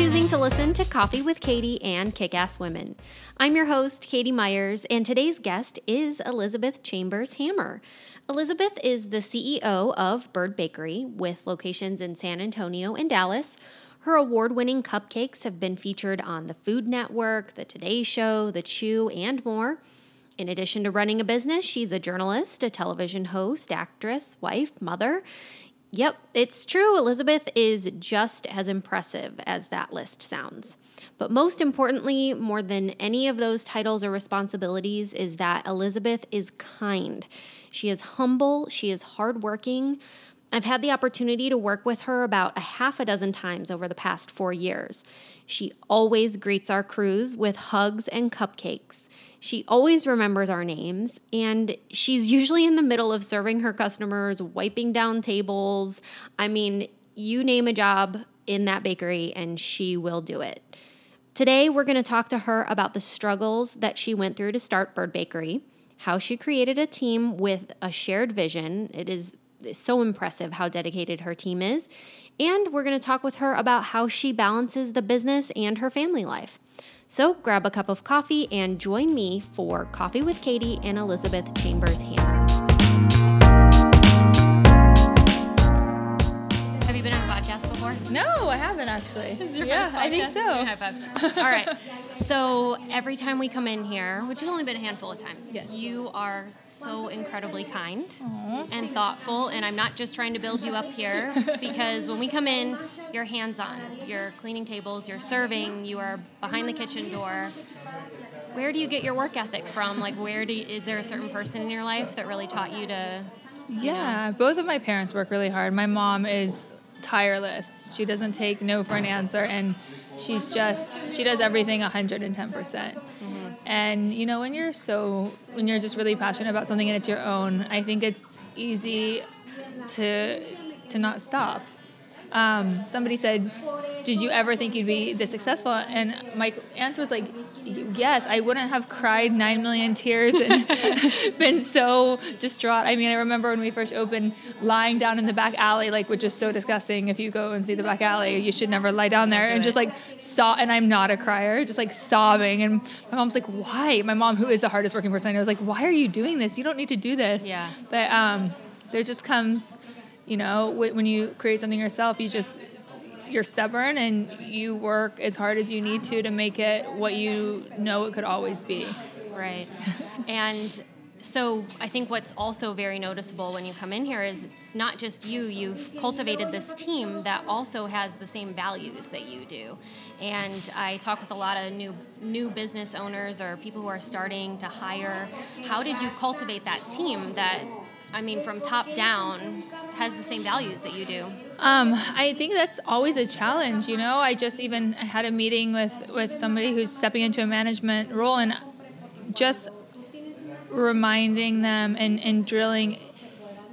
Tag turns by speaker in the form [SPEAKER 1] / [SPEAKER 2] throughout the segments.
[SPEAKER 1] choosing to listen to Coffee with Katie and Kick Ass Women. I'm your host, Katie Myers, and today's guest is Elizabeth Chambers Hammer. Elizabeth is the CEO of Bird Bakery with locations in San Antonio and Dallas. Her award winning cupcakes have been featured on the Food Network, The Today Show, The Chew, and more. In addition to running a business, she's a journalist, a television host, actress, wife, mother. Yep, it's true. Elizabeth is just as impressive as that list sounds. But most importantly, more than any of those titles or responsibilities, is that Elizabeth is kind. She is humble, she is hardworking. I've had the opportunity to work with her about a half a dozen times over the past four years. She always greets our crews with hugs and cupcakes. She always remembers our names, and she's usually in the middle of serving her customers, wiping down tables. I mean, you name a job in that bakery, and she will do it. Today, we're going to talk to her about the struggles that she went through to start Bird Bakery, how she created a team with a shared vision. It is so impressive how dedicated her team is. And we're going to talk with her about how she balances the business and her family life. So grab a cup of coffee and join me for Coffee with Katie and Elizabeth Chambers Hammer.
[SPEAKER 2] No, I haven't actually.
[SPEAKER 1] This is your
[SPEAKER 2] yeah,
[SPEAKER 1] first podcast?
[SPEAKER 2] I think so.
[SPEAKER 1] High five. All right. So every time we come in here, which has only been a handful of times,
[SPEAKER 2] Yes.
[SPEAKER 1] you are so incredibly kind
[SPEAKER 2] Aw.
[SPEAKER 1] and thoughtful. And I'm not just trying to build you up here because when we come in, you're hands on. You're cleaning tables, you're serving, you are behind the kitchen door. Where do you get your work ethic from? Like, where do you, is there a certain person in your life that really taught you to?
[SPEAKER 2] Yeah, both of my parents work really hard. My mom is tireless. She doesn't take no for an answer, and she's just she does everything 110 percent. Mm-hmm. And you know, when you're so when you're just really passionate about something and it's your own, I think it's easy to to not stop. Um, somebody said, "Did you ever think you'd be this successful?" And my answer was like, "Yes, I wouldn't have cried nine million tears and been so distraught." I mean, I remember when we first opened, lying down in the back alley, like which is so disgusting. If you go and see the back alley, you should never lie down there.
[SPEAKER 1] do
[SPEAKER 2] And just like saw, and I'm not a crier, just like sobbing. And my mom's like, "Why?" My mom, who is the hardest working person I know, was like, "Why are you doing this? You don't need to do this."
[SPEAKER 1] Yeah.
[SPEAKER 2] But um, there just comes, you know, when you create something yourself, you just you're stubborn and you work as hard as you need to to make it what you know it could always be.
[SPEAKER 1] Right. and so I think what's also very noticeable when you come in here is it's not just you, you've cultivated this team that also has the same values that you do. And I talk with a lot of new new business owners or people who are starting to hire. How did you cultivate that team that I mean from top down has the same values that you do?
[SPEAKER 2] Um, I think that's always a challenge. You know, I just even had a meeting with with somebody who's stepping into a management role, and just reminding them and, and drilling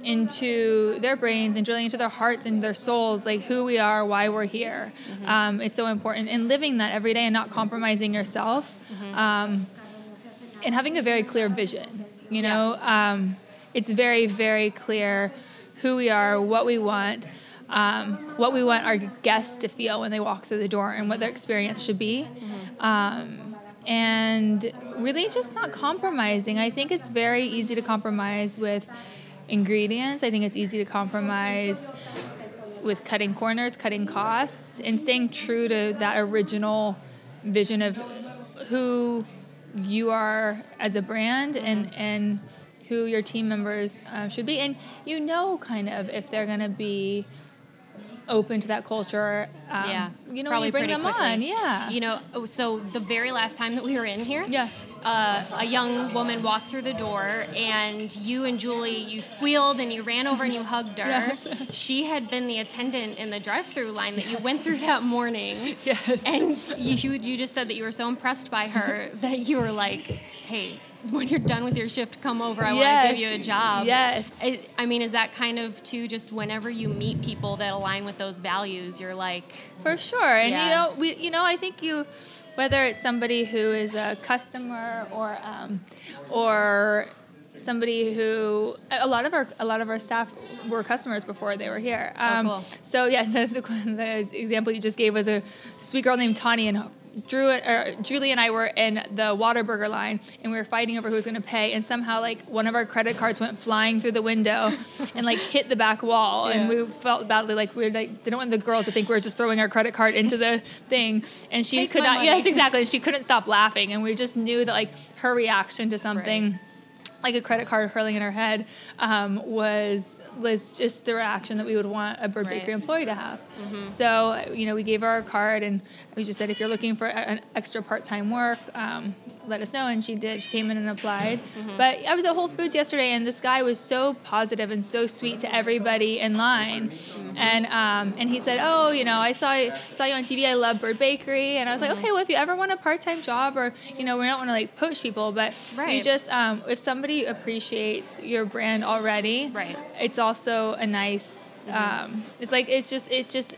[SPEAKER 2] into their brains and drilling into their hearts and their souls, like who we are, why we're here, um, is so important. And living that every day and not compromising yourself, um, and having a very clear vision. You know,
[SPEAKER 1] Yes.
[SPEAKER 2] It's very, very clear who we are, what we want, um, what we want our guests to feel when they walk through the door, and what their experience should be. Um, and really just not compromising. I think it's very easy to compromise with ingredients. I think it's easy to compromise with cutting corners, cutting costs, and staying true to that original vision of who you are as a brand and and who your team members uh, should be. And you know, kind of, if they're going to be open to that culture. Um,
[SPEAKER 1] yeah.
[SPEAKER 2] You know,
[SPEAKER 1] probably
[SPEAKER 2] you bring them
[SPEAKER 1] quickly.
[SPEAKER 2] on. Yeah.
[SPEAKER 1] You know, oh, so the very last time that we were in here,
[SPEAKER 2] yeah.
[SPEAKER 1] uh, a young woman walked through the door, and you and Julie, you squealed and you ran over and you hugged her.
[SPEAKER 2] Yes.
[SPEAKER 1] She had been the attendant in the drive-through line that you went through that morning.
[SPEAKER 2] Yes.
[SPEAKER 1] And you, you just said that you were so impressed by her that you were like, "Hey, when you're done with your shift, come over. I want to give you a job."
[SPEAKER 2] Yes.
[SPEAKER 1] I, I mean, is that kind of too? Just whenever you meet people that align with those values, you're like,
[SPEAKER 2] For sure. And
[SPEAKER 1] Yeah.
[SPEAKER 2] you know, we you know, I think you whether it's somebody who is a customer or um, or somebody who a lot of our a lot of our staff were customers before they were here. Um,
[SPEAKER 1] cool.
[SPEAKER 2] So yeah, the, the, the example you just gave was a sweet girl named Tani, and Drew or Julie and I were in the Whataburger line, and we were fighting over who was going to pay, and somehow like one of our credit cards went flying through the window, and like hit the back wall, and we felt badly like we were, like didn't want the girls to think we were just throwing our credit card into the thing, and she
[SPEAKER 1] Take
[SPEAKER 2] could not.
[SPEAKER 1] money.
[SPEAKER 2] Yes, exactly. She couldn't stop laughing, and we just knew that like her reaction to something like a credit card hurling in her head um, was was just the reaction that we would want a bird
[SPEAKER 1] Right. Mm-hmm.
[SPEAKER 2] bakery employee to have. So you know, we gave her our card and we just said, if you're looking for an extra part time work, um, let us know. And she did. She came in and applied.
[SPEAKER 1] Mm-hmm.
[SPEAKER 2] But I was at Whole Foods yesterday, and this guy was so positive and so sweet to everybody in line.
[SPEAKER 1] Mm-hmm.
[SPEAKER 2] And um, and he said, oh, you know, I saw saw you on TV. I love Bird Bakery, and I was like,
[SPEAKER 1] Mm-hmm.
[SPEAKER 2] okay, well, if you ever want a part time job, or you know, we don't want to like push people, but we
[SPEAKER 1] Right.
[SPEAKER 2] just um, if somebody appreciates your brand already,
[SPEAKER 1] Right.
[SPEAKER 2] it's also a nice. Um, it's like it's just it's just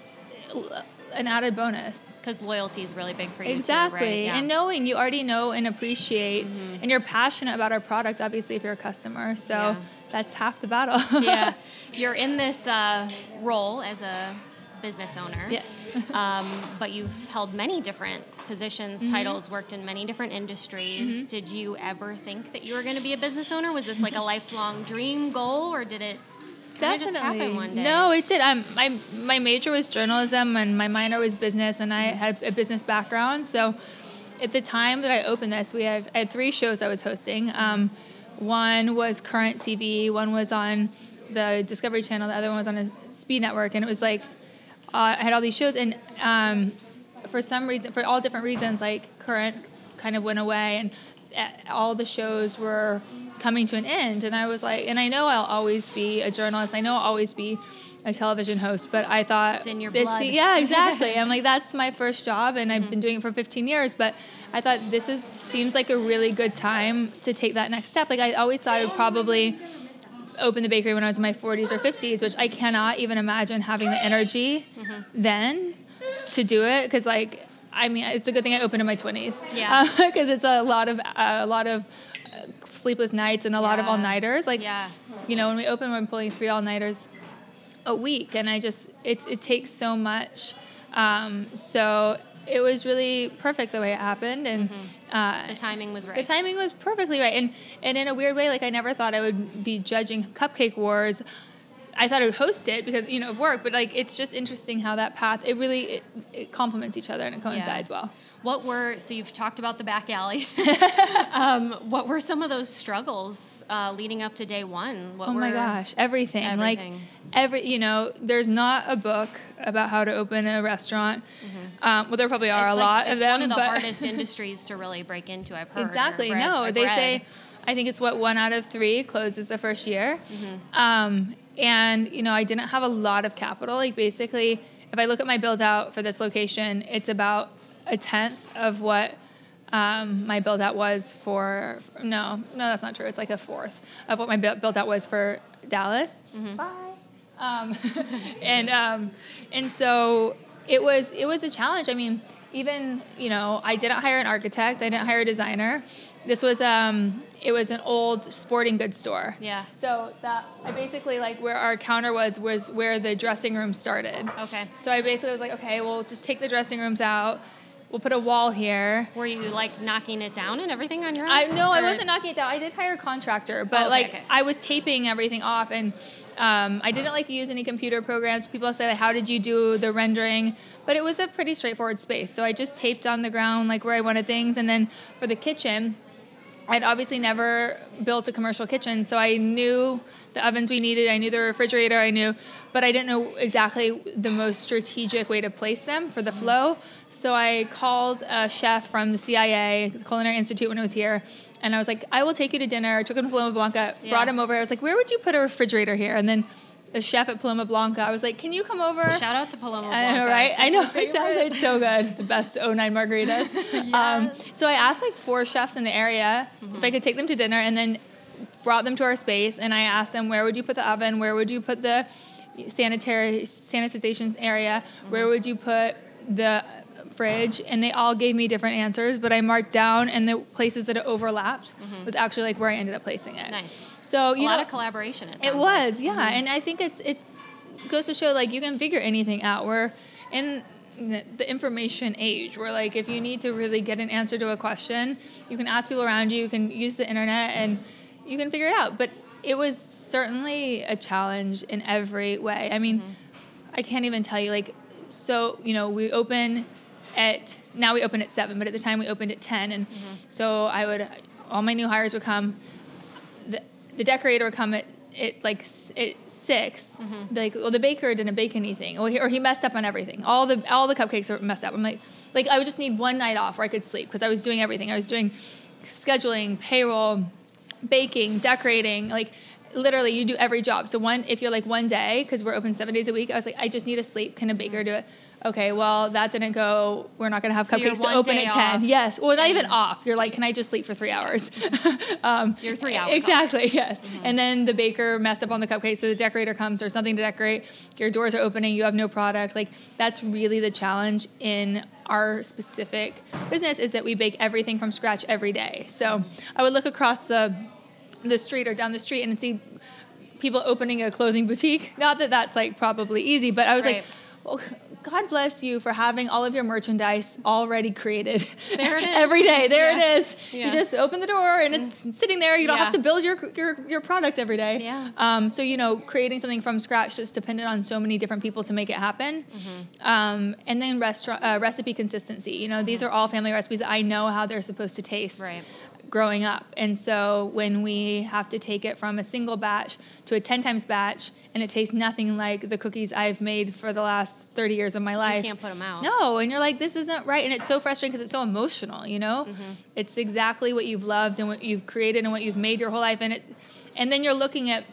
[SPEAKER 2] an added bonus.
[SPEAKER 1] Because loyalty is really big for you. too,
[SPEAKER 2] Exactly,
[SPEAKER 1] right? Yeah. Mm-hmm.
[SPEAKER 2] and knowing you already know and appreciate, and you're passionate about our product. Obviously, if you're a customer, so
[SPEAKER 1] Yeah.
[SPEAKER 2] that's half the battle.
[SPEAKER 1] yeah. You're in this uh, role as a business owner.
[SPEAKER 2] Yeah.
[SPEAKER 1] um, but you've held many different positions,
[SPEAKER 2] Mm-hmm.
[SPEAKER 1] titles, worked in many different industries. Did you ever think that you were going to be a business owner? Was this like a lifelong dream goal, or did it kind of just happen one day?
[SPEAKER 2] No, it did. I'm, my my major was journalism and my minor was business, and I had a business background. So, at the time that I opened this, we had I had three shows I was hosting. Um, one was Current TV, one was on the Discovery Channel, the other one was on a Speed Network, and it was like uh, I had all these shows, and um, for some reason, for all different reasons, like Current kind of went away, and all the shows were coming to an end, and I was like, and I know I'll always be a journalist, I know I'll always be a television host, but I thought
[SPEAKER 1] It's in your
[SPEAKER 2] this,
[SPEAKER 1] blood.
[SPEAKER 2] yeah, exactly. I'm like, that's my first job, and I've
[SPEAKER 1] Mm-hmm.
[SPEAKER 2] been doing it for 15 years, but I thought this is seems like a really good time to take that next step. Like I always thought I would probably open the bakery when I was in my 40s or 50s, which I cannot even imagine having the energy
[SPEAKER 1] Mm-hmm.
[SPEAKER 2] then to do it. Because like, I mean, it's a good thing I opened in my 20s.
[SPEAKER 1] Yeah.
[SPEAKER 2] Because it's a lot of a lot of uh, sleepless nights and a lot of all nighters. Like,
[SPEAKER 1] Yeah.
[SPEAKER 2] you know, when we open, we're pulling three all nighters a week, and I just it's it takes so much. Um, so it was really perfect the way it happened, and uh,
[SPEAKER 1] The timing was right.
[SPEAKER 2] the timing was perfectly right. And and in a weird way, like I never thought I would be judging Cupcake Wars. I thought I would host it because you know of work, but like it's just interesting how that path it really it, it complements each other and it coincides well.
[SPEAKER 1] What were so you've talked about the back alley? um, what were some of those struggles uh, leading up to day one? What
[SPEAKER 2] Oh my gosh, everything.
[SPEAKER 1] Everything.
[SPEAKER 2] Like every, you know, there's not a book about how to open a restaurant. Um, well, there probably are
[SPEAKER 1] Mm-hmm. It's
[SPEAKER 2] a
[SPEAKER 1] like-
[SPEAKER 2] lot
[SPEAKER 1] it's
[SPEAKER 2] of them.
[SPEAKER 1] one of the hardest industries to really break into. I've heard.
[SPEAKER 2] exactly.
[SPEAKER 1] read-
[SPEAKER 2] no,
[SPEAKER 1] I've
[SPEAKER 2] they
[SPEAKER 1] read.
[SPEAKER 2] say, I think it's what one out of three closes the first year.
[SPEAKER 1] Mm-hmm.
[SPEAKER 2] Um, and you know, I didn't have a lot of capital. Like basically, if I look at my build out for this location, it's about a tenth of what um, my build out was for. No, no, that's not true. It's like a fourth of what my build out was for Dallas.
[SPEAKER 1] Mm-hmm.
[SPEAKER 2] Bye. Um, and um, and so it was it was a challenge. I mean, even you know, I didn't hire an architect. I didn't hire a designer. This was um, it was an old sporting goods store.
[SPEAKER 1] Yeah.
[SPEAKER 2] So that I basically like where our counter was was where the dressing room started.
[SPEAKER 1] Okay.
[SPEAKER 2] So I basically was like, okay, we'll just take the dressing rooms out. We'll put a wall here.
[SPEAKER 1] Were you like knocking it down and everything on your own?
[SPEAKER 2] I no, I wasn't knocking it down. I did hire a contractor, but
[SPEAKER 1] okay,
[SPEAKER 2] like
[SPEAKER 1] okay.
[SPEAKER 2] I was taping everything off, and um, I didn't like use any computer programs. People say, like, "How did you do the rendering?" But it was a pretty straightforward space, so I just taped on the ground like where I wanted things, and then for the kitchen, I'd obviously never built a commercial kitchen, so I knew the ovens we needed, I knew the refrigerator, I knew, but I didn't know exactly the most strategic way to place them for the flow. So I called a chef from the CIA, the Culinary Institute, when I was here, and I was like, I will take you to dinner. I took him to Paloma Blanca,
[SPEAKER 1] Yeah.
[SPEAKER 2] brought him over. I was like, where would you put a refrigerator here? And then the chef at Paloma Blanca, I was like, can you come over?
[SPEAKER 1] Shout out to Paloma.
[SPEAKER 2] I know,
[SPEAKER 1] Blanca.
[SPEAKER 2] right? I know.
[SPEAKER 1] favorite.
[SPEAKER 2] Exactly. It's so good. The best 09 margaritas. um, so I asked like four chefs in the area if I could take them to dinner and then brought them to our space and I asked them, where would you put the oven? Where would you put the sanitary sanitization area? Where would you put the fridge and they all gave me different answers, but I marked down and the places that it overlapped was actually like where I ended up placing it.
[SPEAKER 1] Mm-hmm. Nice.
[SPEAKER 2] So
[SPEAKER 1] A
[SPEAKER 2] you
[SPEAKER 1] lot
[SPEAKER 2] know,
[SPEAKER 1] of collaboration. It,
[SPEAKER 2] it
[SPEAKER 1] sounds like.
[SPEAKER 2] was, yeah, and I think it's it's goes to show like you can figure anything out. We're in the the information age where like if you need to really get an answer to a question, you can ask people around you, you can use the internet, and you can figure it out. But it was certainly a challenge in every way. I mean, I can't even tell you like so you know we open at now we open at seven, but at the time we opened at ten, and so I would all my new hires would come the, the decorator would come at, at like at 6
[SPEAKER 1] Mm-hmm.
[SPEAKER 2] like, well, the baker didn't bake anything, or he, or he messed up on everything. All the all the cupcakes are messed up. I'm like, like I would just need one night off where I could sleep because I was doing everything. I was doing scheduling, payroll, baking, decorating, like. Literally, you do every job. So one, if you're like one day, because we're open seven days a week, I was like, I just need to sleep. Can a baker do it? Okay, well that didn't go. We're not gonna have
[SPEAKER 1] So
[SPEAKER 2] cupcakes to open at ten.
[SPEAKER 1] off.
[SPEAKER 2] Yes, well not even off. You're like, can I just sleep for three hours? um,
[SPEAKER 1] You're three hours off.
[SPEAKER 2] Exactly. Yes.
[SPEAKER 1] Mm-hmm.
[SPEAKER 2] And then the baker messed up on the cupcakes. so the decorator comes or something to decorate. Your doors are opening. You have no product. Like that's really the challenge in our specific business is that we bake everything from scratch every day. So I would look across the the street or down the street and see people opening a clothing boutique. Not that that's like probably easy, but I was
[SPEAKER 1] Right.
[SPEAKER 2] like, well, God bless you for having all of your merchandise already created.
[SPEAKER 1] There it is.
[SPEAKER 2] Every day, there
[SPEAKER 1] Yeah.
[SPEAKER 2] it is.
[SPEAKER 1] Yeah.
[SPEAKER 2] You just open the door and it's sitting there. You don't
[SPEAKER 1] Yeah.
[SPEAKER 2] have to build your, your your product every day.
[SPEAKER 1] Yeah.
[SPEAKER 2] Um, so you know, creating something from scratch just depended on so many different people to make it happen.
[SPEAKER 1] Mm-hmm.
[SPEAKER 2] Um, and then restaurant uh, recipe consistency. You know, these are all family recipes I know how they're supposed to taste
[SPEAKER 1] Right.
[SPEAKER 2] Growing up. And so when we have to take it from a single batch to a 10 times batch and it tastes nothing like the cookies I've made for the last 30 years of my life.
[SPEAKER 1] You can't put them out.
[SPEAKER 2] No, and you're like this isn't right and it's so frustrating because it's so emotional, you know?
[SPEAKER 1] Mm-hmm.
[SPEAKER 2] It's exactly what you've loved and what you've created and what you've made your whole life and it and then you're looking at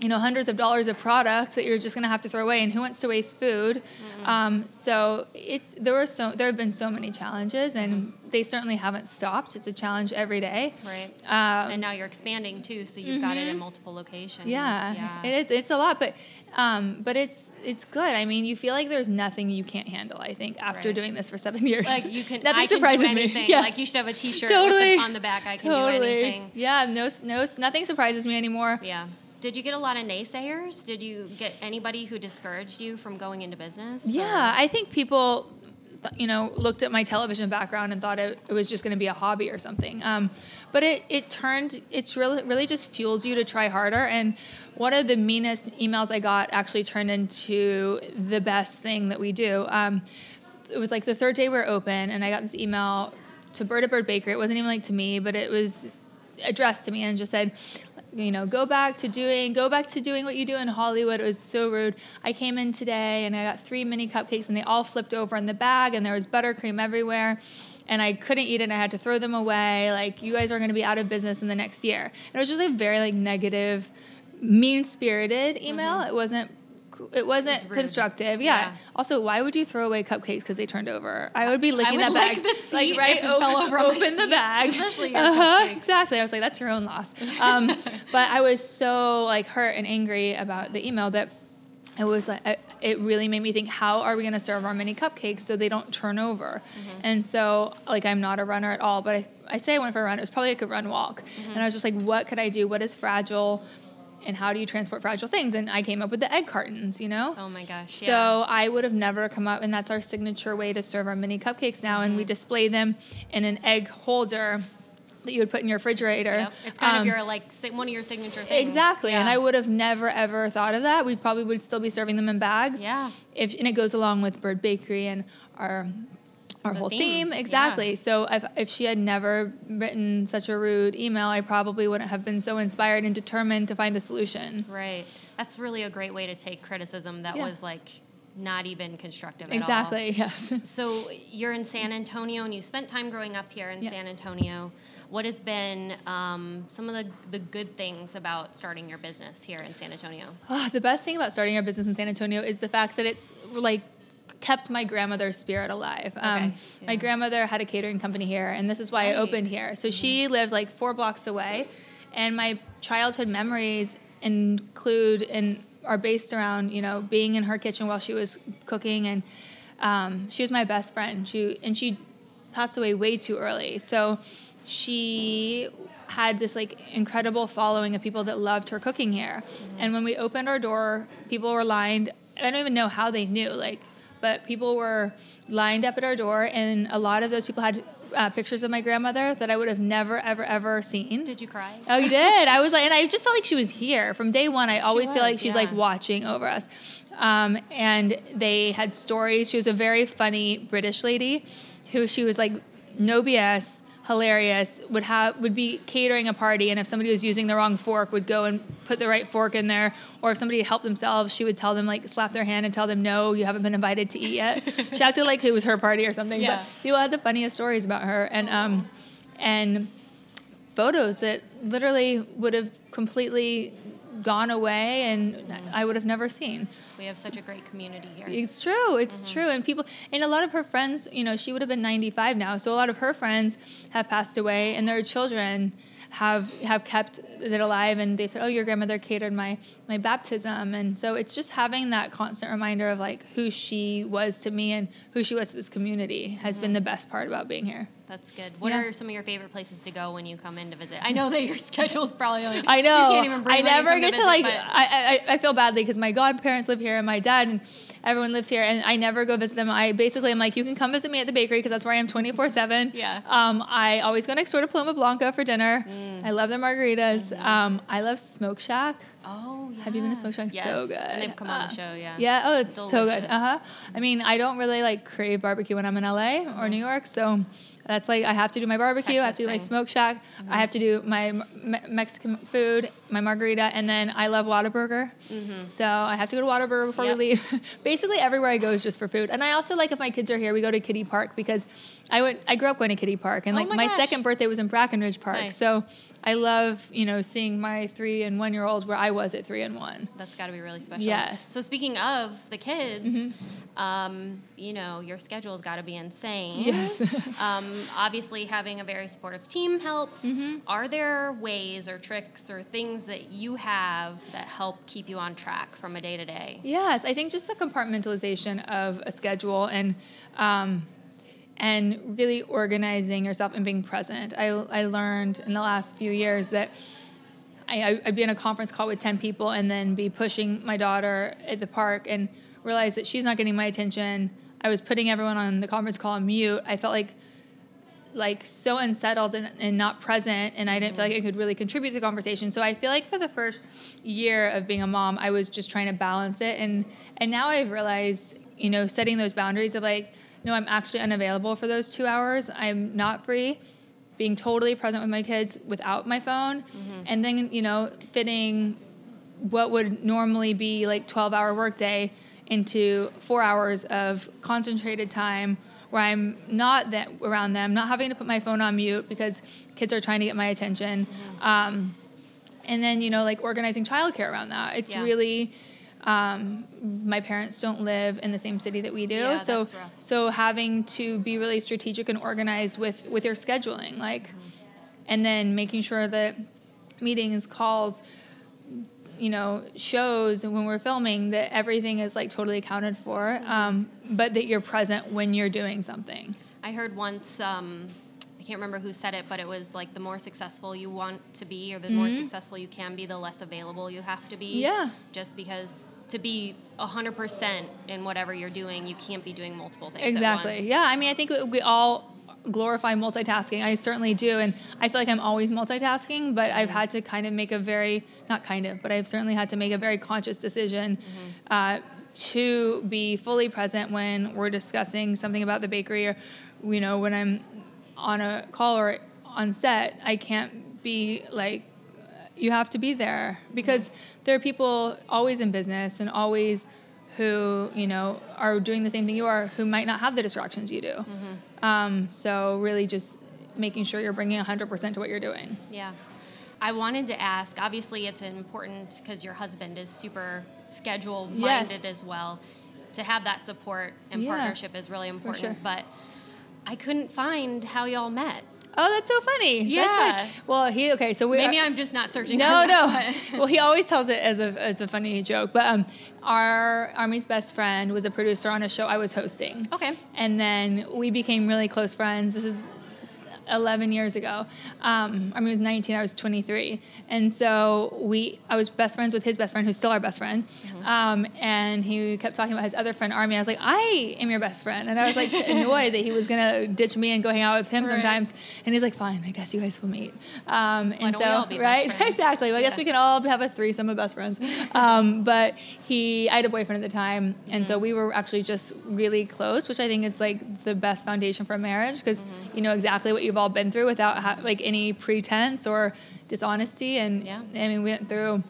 [SPEAKER 2] you know hundreds of dollars of products that you're just going to have to throw away and who wants to waste food
[SPEAKER 1] Mm-hmm.
[SPEAKER 2] um, so it's there were so there have been so many challenges and
[SPEAKER 1] Mm-hmm.
[SPEAKER 2] they certainly haven't stopped it's a challenge every day
[SPEAKER 1] Right.
[SPEAKER 2] um,
[SPEAKER 1] and now you're expanding too, so you've got it in multiple locations.
[SPEAKER 2] yeah,
[SPEAKER 1] Yeah.
[SPEAKER 2] it is. It's a lot, but um, but it's it's good. I mean, you feel like there's nothing you can't handle. I think after
[SPEAKER 1] Right.
[SPEAKER 2] doing this for seven years,
[SPEAKER 1] Like you can.
[SPEAKER 2] nothing
[SPEAKER 1] I can
[SPEAKER 2] surprises
[SPEAKER 1] do
[SPEAKER 2] me.
[SPEAKER 1] anything.
[SPEAKER 2] Yes.
[SPEAKER 1] Like you should have a T-shirt
[SPEAKER 2] Totally.
[SPEAKER 1] on the back. I can do
[SPEAKER 2] totally.
[SPEAKER 1] anything.
[SPEAKER 2] Yeah, no, no, nothing surprises me anymore.
[SPEAKER 1] Yeah. Did you get a lot of naysayers? Did you get anybody who discouraged you from going into business? or-
[SPEAKER 2] Yeah, I think people, you know, looked at my television background and thought it, it was just going to be a hobby or something. Um, but it, it turned, it's really, really just fuels you to try harder. And one of the meanest emails I got actually turned into the best thing that we do. Um, it was like the third day we're open, and I got this email to Bird at Bird Bakery. It wasn't even like to me, but it was addressed to me and just said, you know, go back to doing, go back to doing what you do in Hollywood. It was so rude. I came in today and I got three mini cupcakes and they all flipped over in the bag and there was buttercream everywhere. And I couldn't eat it and I had to throw them away. Like, you guys are going to be out of business in the next year. And it was just a very like negative, mean spirited email. Mm-hmm. It wasn't. It wasn't
[SPEAKER 1] Mm-hmm. rude.
[SPEAKER 2] constructive. Yeah.
[SPEAKER 1] Yeah.
[SPEAKER 2] Also, why would you throw away cupcakes because they turned over? I would be licking
[SPEAKER 1] would
[SPEAKER 2] that bag.
[SPEAKER 1] the seat
[SPEAKER 2] like, right?
[SPEAKER 1] if it fell over
[SPEAKER 2] open the bag.
[SPEAKER 1] especially your
[SPEAKER 2] Uh-huh. Exactly. I was like, that's your own loss. Um, but I was so like hurt and angry about the email that it was like I- it really made me think how are we going to serve our mini cupcakes so they don't turn over
[SPEAKER 1] Mm-hmm.
[SPEAKER 2] and so like i'm not a runner at all but i, I say i went for a run it was probably like a run walk
[SPEAKER 1] Mm-hmm.
[SPEAKER 2] and i was just like what could i do what is fragile and how do you transport fragile things and i came up with the egg cartons you know
[SPEAKER 1] Oh my gosh.
[SPEAKER 2] so
[SPEAKER 1] yeah.
[SPEAKER 2] I would have never come up, and that's our signature way to serve our mini cupcakes now. And we
[SPEAKER 1] Mm-hmm.
[SPEAKER 2] display them in an egg holder that you would put in your refrigerator.
[SPEAKER 1] Yep. It's kind
[SPEAKER 2] Um,
[SPEAKER 1] of your like one of your signature things.
[SPEAKER 2] Exactly, and I would have never ever thought of that. We probably would still be serving them in bags.
[SPEAKER 1] Yeah.
[SPEAKER 2] If and it goes along with Bird Bakery and our our
[SPEAKER 1] The
[SPEAKER 2] whole
[SPEAKER 1] theme,
[SPEAKER 2] theme.
[SPEAKER 1] yeah.
[SPEAKER 2] Exactly. So if if she had never written such a rude email, I probably wouldn't have been so inspired and determined to find a solution.
[SPEAKER 1] Right. That's really a great way to take criticism that
[SPEAKER 2] Yeah.
[SPEAKER 1] was like not even constructive at all.
[SPEAKER 2] Exactly. Yes.
[SPEAKER 1] So you're in San Antonio, and you spent time growing up here in
[SPEAKER 2] Yeah.
[SPEAKER 1] San Antonio. What has been um, some of the, the good things about starting your business here in San Antonio?
[SPEAKER 2] Ah, the best thing about starting our business in San Antonio is the fact that it's like kept my grandmother's spirit alive. Um,
[SPEAKER 1] Okay,
[SPEAKER 2] My grandmother had a catering company here, and this is why I opened here. So she lives like four blocks away, and my childhood memories include and are based around you know being in her kitchen while she was cooking and Um, she was my best friend. She and she passed away way too early. So she had this like incredible following of people that loved her cooking here. Mm-hmm. And when we opened our door, people were lined. I don't even know how they knew. Like but people were lined up at our door, and a lot of those people had uh, pictures of my grandmother that I would have never, ever, ever seen.
[SPEAKER 1] Did you cry?
[SPEAKER 2] Oh, you did. I was like, and I just felt like she was here from day one. I always was, feel like she's yeah. like watching over us. Um, and they had stories. She was a very funny British lady, who she was like no BS hilarious would have would be catering a party and if somebody was using the wrong fork would go and put the right fork in there or if somebody helped themselves she would tell them like slap their hand and tell them no you haven't been invited to eat yet she acted like it was her party or something yeah. but people had the funniest stories about her and um and photos that literally would have completely gone away and. I would have never seen.
[SPEAKER 1] We have such a great community here.
[SPEAKER 2] It's true. It's mm-hmm. true. And people, and a lot of her friends, you know, she would have been 95 now. So a lot of her friends have passed away and their children have have kept it alive and they said oh your grandmother catered my my baptism and so it's just having that constant reminder of like who she was to me and who she was to this community has mm-hmm. been the best part about being here
[SPEAKER 1] that's good. What yeah. are some of your favorite places to go when you come in to visit? I know that your schedule's probably like
[SPEAKER 2] I know. I never get to, to like. I, I I feel badly because my godparents live here and my dad and everyone lives here, and I never go visit them. I basically am like, you can come visit me at the bakery because that's where I am twenty four seven.
[SPEAKER 1] Yeah.
[SPEAKER 2] Um, I always go next door to Paloma Blanca for dinner. Mm. I love their margaritas. Mm-hmm. Um, I love Smoke Shack.
[SPEAKER 1] Oh yeah.
[SPEAKER 2] Have you been to Smoke Shack?
[SPEAKER 1] Yes.
[SPEAKER 2] So good.
[SPEAKER 1] And they've come on the uh, show. Yeah.
[SPEAKER 2] Yeah. Oh, it's Delicious. so good. Uh huh. I mean, I don't really like crave barbecue when I'm in LA mm-hmm. or New York, so that's like I have to do my barbecue, Texas I have to do my smoke shack, mm-hmm. I have to do my me- Mexican food, my margarita, and then I love Whataburger. Mm-hmm. So I have to go to Whataburger before yep. we leave. Basically, everywhere I go is just for food. And I also like if my kids are here, we go to Kiddie Park because I went. I grew up going to Kiddie Park, and oh like my, my second birthday was in Brackenridge Park. Nice. So I love, you know, seeing my three and one year olds where I was at three and one.
[SPEAKER 1] That's got to be really special.
[SPEAKER 2] Yes.
[SPEAKER 1] So speaking of the kids, mm-hmm. um, you know, your schedule's got to be insane.
[SPEAKER 2] Yes.
[SPEAKER 1] um, obviously, having a very supportive team helps. Mm-hmm. Are there ways or tricks or things that you have that help keep you on track from a day to day?
[SPEAKER 2] Yes, I think just the compartmentalization of a schedule and. Um, and really organizing yourself and being present. I, I learned in the last few years that I, I'd be in a conference call with 10 people and then be pushing my daughter at the park and realize that she's not getting my attention. I was putting everyone on the conference call on mute. I felt like like so unsettled and, and not present and I didn't feel like I could really contribute to the conversation. So I feel like for the first year of being a mom, I was just trying to balance it and and now I've realized, you know, setting those boundaries of like no, I'm actually unavailable for those two hours. I'm not free. Being totally present with my kids without my phone, mm-hmm. and then you know fitting what would normally be like 12 hour workday into four hours of concentrated time where I'm not that around them, not having to put my phone on mute because kids are trying to get my attention. Mm-hmm. Um, and then, you know, like organizing childcare around that. It's yeah. really um, my parents don't live in the same city that we do,
[SPEAKER 1] yeah,
[SPEAKER 2] so so having to be really strategic and organized with with your scheduling, like, mm-hmm. and then making sure that meetings, calls, you know, shows when we're filming that everything is like totally accounted for, mm-hmm. um, but that you're present when you're doing something.
[SPEAKER 1] I heard once. Um, can't remember who said it, but it was like the more successful you want to be or the mm-hmm. more successful you can be, the less available you have to be.
[SPEAKER 2] Yeah.
[SPEAKER 1] Just because to be 100% in whatever you're doing, you can't be doing multiple things.
[SPEAKER 2] Exactly. Yeah. I mean, I think we all glorify multitasking. I certainly do. And I feel like I'm always multitasking, but I've had to kind of make a very, not kind of, but I've certainly had to make a very conscious decision. Mm-hmm. Uh, to be fully present when we're discussing something about the bakery or you know when i'm on a call or on set, I can't be like, you have to be there because there are people always in business and always who you know are doing the same thing you are who might not have the distractions you do. Mm-hmm. Um, so really, just making sure you're bringing 100% to what you're doing.
[SPEAKER 1] Yeah. I wanted to ask. Obviously, it's important because your husband is super schedule minded yes. as well. To have that support and yeah, partnership is really important. Sure. But I couldn't find how y'all met.
[SPEAKER 2] Oh, that's so funny.
[SPEAKER 1] Yeah.
[SPEAKER 2] Well, he okay. So we
[SPEAKER 1] Maybe I'm just not searching.
[SPEAKER 2] no, no. well, he always tells it as a as a funny joke. But um, our Armie's best friend was a producer on a show I was hosting.
[SPEAKER 1] Okay.
[SPEAKER 2] And then we became really close friends. This is 11 years ago. Um, I mean, I was 19, I was 23. And so we, I was best friends with his best friend, who's still our best friend. Um, and he kept talking about his other friend, Armie. I was like, I am your best friend. And I was like annoyed that he was going to ditch me and go hang out with him
[SPEAKER 1] Right.
[SPEAKER 2] sometimes. And he's like, fine, I guess you guys will meet. Um, and so,
[SPEAKER 1] we all be best
[SPEAKER 2] right? exactly. Well, I guess
[SPEAKER 1] Yeah.
[SPEAKER 2] we can all have a threesome of best friends. Um, but he, I had a boyfriend at the time, and
[SPEAKER 1] Mm-hmm.
[SPEAKER 2] so we were actually just really close, which I think is like the best foundation for a marriage because
[SPEAKER 1] Mm-hmm.
[SPEAKER 2] you know exactly what you've all been through without ha- like any pretense or dishonesty. And
[SPEAKER 1] Yeah.
[SPEAKER 2] I mean, we went through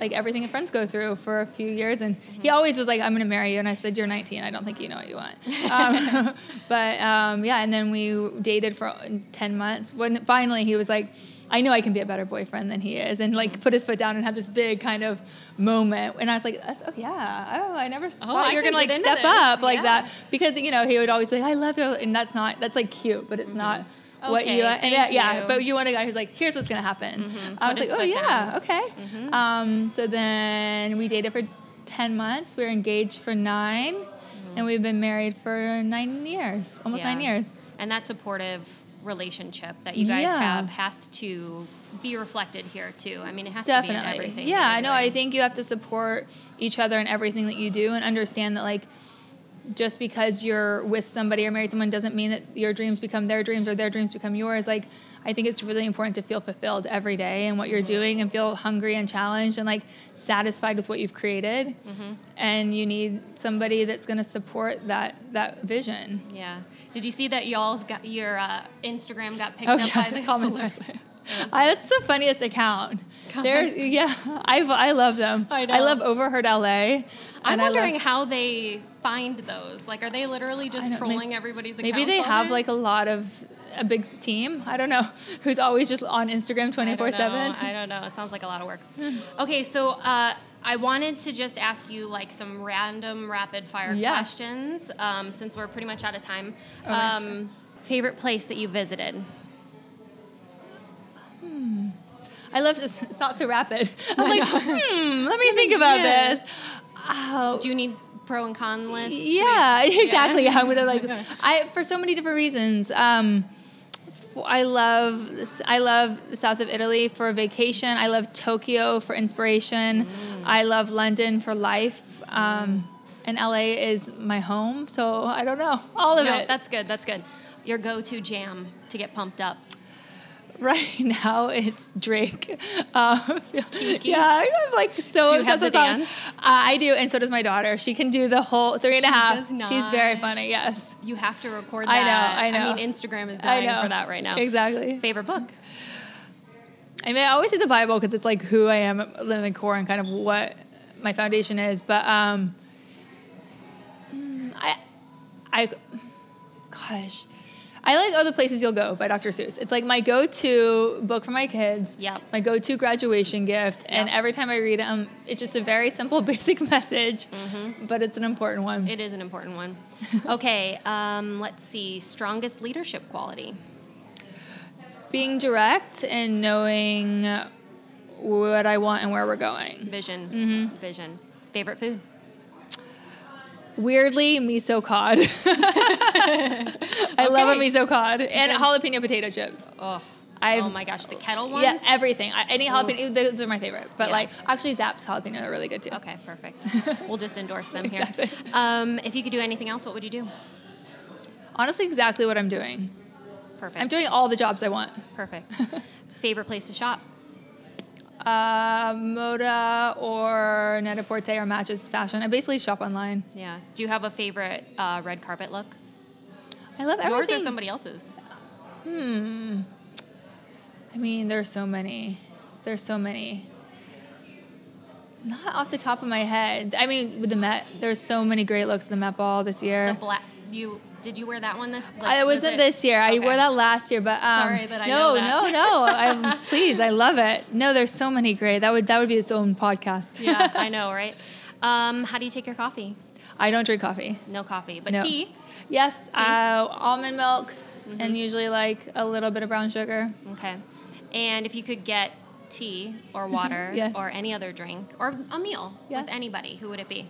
[SPEAKER 2] like everything that friends go through for a few years, and
[SPEAKER 1] Mm-hmm.
[SPEAKER 2] he always was like, "I'm going to marry you," and I said, "You're 19. I don't think you know what you want." Um, but um, yeah, and then we dated for 10 months. When finally he was like. I know I can be a better boyfriend than he is, and
[SPEAKER 1] Mm-hmm.
[SPEAKER 2] like put his foot down and have this big kind of moment. And I was like, That's, "Oh yeah, oh I never thought
[SPEAKER 1] I
[SPEAKER 2] you were
[SPEAKER 1] can
[SPEAKER 2] gonna like step
[SPEAKER 1] this.
[SPEAKER 2] up like
[SPEAKER 1] Yeah.
[SPEAKER 2] that." Because you know he would always be like, "I love you," and that's not that's like cute, but it's not what
[SPEAKER 1] Okay,
[SPEAKER 2] you and yeah, yeah.
[SPEAKER 1] you. Mm-hmm.
[SPEAKER 2] But you want a guy who's like, "Here's what's gonna happen." I
[SPEAKER 1] Put
[SPEAKER 2] was like, "Oh yeah,
[SPEAKER 1] down.
[SPEAKER 2] okay."
[SPEAKER 1] Mm-hmm.
[SPEAKER 2] Um, so then we dated for ten months. We were engaged for 9 and we've been married for nine years, almost
[SPEAKER 1] Mm-hmm. Yeah.
[SPEAKER 2] nine years.
[SPEAKER 1] And that supportive relationship that you guys
[SPEAKER 2] Yeah.
[SPEAKER 1] have has to be reflected here too. I mean, it has to be in everything.
[SPEAKER 2] Yeah, I know. I think you have to support each other in everything that you do and understand that like just because you're with somebody or married someone doesn't mean that your dreams become their dreams or their dreams become yours. Like I think it's really important to feel fulfilled every day in what you're doing and feel hungry and challenged and like satisfied with what you've created. And you need somebody that's going to support that that vision.
[SPEAKER 1] Yeah. Did you see that y'all's got your uh, Instagram got picked
[SPEAKER 2] Oh
[SPEAKER 1] up
[SPEAKER 2] yeah,
[SPEAKER 1] by the
[SPEAKER 2] comments.
[SPEAKER 1] celebrity-
[SPEAKER 2] I, that's the funniest account.
[SPEAKER 1] Comments.
[SPEAKER 2] There's yeah, I I love them.
[SPEAKER 1] I know.
[SPEAKER 2] I love Overheard LA.
[SPEAKER 1] I'm
[SPEAKER 2] I love-
[SPEAKER 1] wondering how they find those. Like, are they literally just trolling
[SPEAKER 2] may-
[SPEAKER 1] everybody's accounts?
[SPEAKER 2] Maybe they have
[SPEAKER 1] day?
[SPEAKER 2] like a lot of a big team. I don't know who's always just on Instagram
[SPEAKER 1] I
[SPEAKER 2] twenty
[SPEAKER 1] don't
[SPEAKER 2] four seven.
[SPEAKER 1] I don't know. It sounds like a lot of work. okay, so uh, I wanted to just ask you like some random rapid fire
[SPEAKER 2] Yeah.
[SPEAKER 1] questions um, since we're pretty much out of time.
[SPEAKER 2] Oh,
[SPEAKER 1] um, Favorite place that you visited?
[SPEAKER 2] I love it's not so rapid. I'm like, hmm, let me think about
[SPEAKER 1] Yes.
[SPEAKER 2] this. Oh,
[SPEAKER 1] Do you need pro and con list?
[SPEAKER 2] yeah, exactly. Yeah, with like I for so many different reasons. Um, I love I love the south of Italy for a vacation. I love Tokyo for inspiration. I love London for life. Um, and LA is my home, so I don't know all of
[SPEAKER 1] No,
[SPEAKER 2] it.
[SPEAKER 1] that's good. That's good. Your go-to jam to get pumped up.
[SPEAKER 2] Right now, it's Drake. Uh, yeah, I'm like so.
[SPEAKER 1] Do you have
[SPEAKER 2] obsessed
[SPEAKER 1] the
[SPEAKER 2] with song.
[SPEAKER 1] dance?
[SPEAKER 2] Uh, I do, and so does my daughter. She can do the whole three and a
[SPEAKER 1] She
[SPEAKER 2] half.
[SPEAKER 1] does
[SPEAKER 2] She's very funny. Yes,
[SPEAKER 1] You have to record
[SPEAKER 2] I know,
[SPEAKER 1] that.
[SPEAKER 2] I know.
[SPEAKER 1] I mean, Instagram is dying for that right now.
[SPEAKER 2] Exactly.
[SPEAKER 1] Favorite book?
[SPEAKER 2] I mean, I always say the Bible because it's like who I am at the core and kind of what my foundation is. But um, mm, I, I, gosh, I like Other Places You'll Go by Dr. Seuss. It's like my go-to book for my kids.
[SPEAKER 1] Yep.
[SPEAKER 2] My go-to graduation gift, and every time I read it, um, it's just a very simple, basic message, but it's an important one.
[SPEAKER 1] Mm-hmm. It is an important one. okay, um, let's see. Strongest leadership quality.
[SPEAKER 2] Being direct and knowing what I want and where we're going.
[SPEAKER 1] Vision.
[SPEAKER 2] Mm-hmm.
[SPEAKER 1] Vision. Favorite food.
[SPEAKER 2] Weirdly, miso cod. I love a miso cod and
[SPEAKER 1] Good.
[SPEAKER 2] jalapeno potato chips.
[SPEAKER 1] Oh,
[SPEAKER 2] I've-
[SPEAKER 1] oh my gosh, the kettle ones.
[SPEAKER 2] Yeah, everything. I, any jalapeno, those are my favorite. But
[SPEAKER 1] Yeah.
[SPEAKER 2] like, actually, Zapp's jalapeno are really good too.
[SPEAKER 1] Okay, perfect. we'll just endorse them here. Um, if you could do anything else, what would you do?
[SPEAKER 2] Honestly, exactly what I'm doing.
[SPEAKER 1] Perfect.
[SPEAKER 2] I'm doing all the jobs I want.
[SPEAKER 1] perfect. Favorite place to shop?
[SPEAKER 2] Uh, Moda or Net-a-Porter or Matches Fashion. I basically shop online.
[SPEAKER 1] Yeah. Do you have a favorite uh, red carpet look?
[SPEAKER 2] I love everything.
[SPEAKER 1] Yours or somebody else's?
[SPEAKER 2] Hmm. I mean, there's so many. There's so many. Not off the top of my head. I mean, with the Met, there's so many great looks at the Met Ball this year.
[SPEAKER 1] The black. You did you wear that one this?
[SPEAKER 2] I
[SPEAKER 1] was
[SPEAKER 2] wasn't
[SPEAKER 1] it-
[SPEAKER 2] this year. I wore that last year, but um,
[SPEAKER 1] Sorry that I
[SPEAKER 2] no, no, no. I'm please. I love it. No, there's so many great. That would that would be its own podcast.
[SPEAKER 1] yeah, I know, right? Um, how do you take your coffee?
[SPEAKER 2] I don't drink coffee.
[SPEAKER 1] No coffee, but
[SPEAKER 2] No.
[SPEAKER 1] tea.
[SPEAKER 2] Yes, uh, almond milk, and usually like a little bit of brown sugar.
[SPEAKER 1] Okay. And if you could get tea or water
[SPEAKER 2] Yes.
[SPEAKER 1] or any other drink or a meal
[SPEAKER 2] Yeah.
[SPEAKER 1] with anybody, who would it be?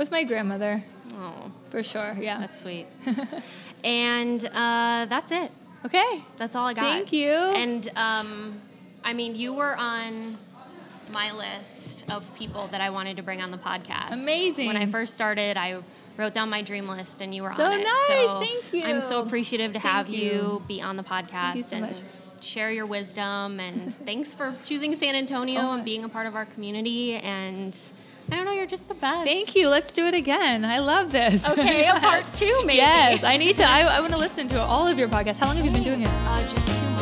[SPEAKER 2] With my grandmother,
[SPEAKER 1] Oh,
[SPEAKER 2] for sure. Yeah.
[SPEAKER 1] that's sweet. and uh, that's it.
[SPEAKER 2] okay.
[SPEAKER 1] That's all I got.
[SPEAKER 2] Thank you.
[SPEAKER 1] And um, I mean, you were on my list of people that I wanted to bring on the podcast.
[SPEAKER 2] Amazing.
[SPEAKER 1] When I first started, I wrote down my dream list, and you were
[SPEAKER 2] So
[SPEAKER 1] on it.
[SPEAKER 2] nice.
[SPEAKER 1] So
[SPEAKER 2] Thank you.
[SPEAKER 1] I'm so appreciative to
[SPEAKER 2] Thank
[SPEAKER 1] have you.
[SPEAKER 2] you.
[SPEAKER 1] be on the podcast
[SPEAKER 2] so
[SPEAKER 1] and
[SPEAKER 2] much.
[SPEAKER 1] share your wisdom. And thanks for choosing San Antonio
[SPEAKER 2] Oh.
[SPEAKER 1] and being a part of our community. And I don't know, you're just the best.
[SPEAKER 2] Thank you. Let's do it again. I love this.
[SPEAKER 1] Okay, a part two, maybe.
[SPEAKER 2] Yes, I need to. I, I want to listen to all of your podcasts. How long have you been doing it?
[SPEAKER 1] Uh, just two months.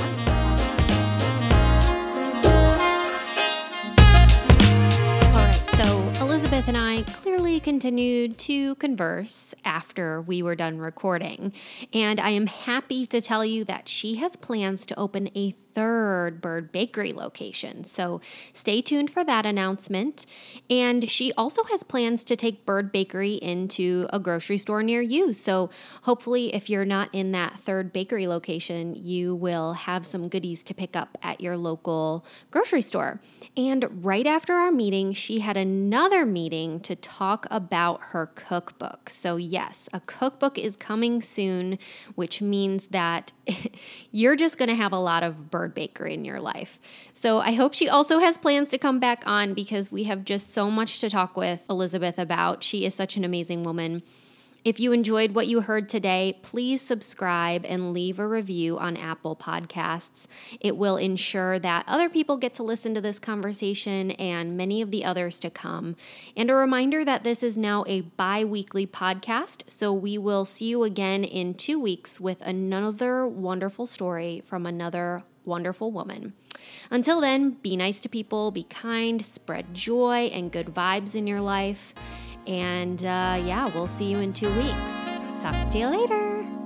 [SPEAKER 1] All right, so Elizabeth and I clearly continued to converse after we were done recording. And I am happy to tell you that she has plans to open a third Bird Bakery location. So stay tuned for that announcement. And she also has plans to take Bird Bakery into a grocery store near you. So hopefully, if you're not in that third bakery location, you will have some goodies to pick up at your local grocery store. And right after our meeting, she had another meeting to talk about her cookbook. So, yes, a cookbook is coming soon, which means that you're just going to have a lot of bird bakery in your life. So, I hope she also has plans to come back on because we have just so much to talk with Elizabeth about. She is such an amazing woman. If you enjoyed what you heard today, please subscribe and leave a review on Apple Podcasts. It will ensure that other people get to listen to this conversation and many of the others to come. And a reminder that this is now a bi weekly podcast, so we will see you again in two weeks with another wonderful story from another wonderful woman. Until then, be nice to people, be kind, spread joy and good vibes in your life. And uh, yeah, we'll see you in two weeks. Talk to you later.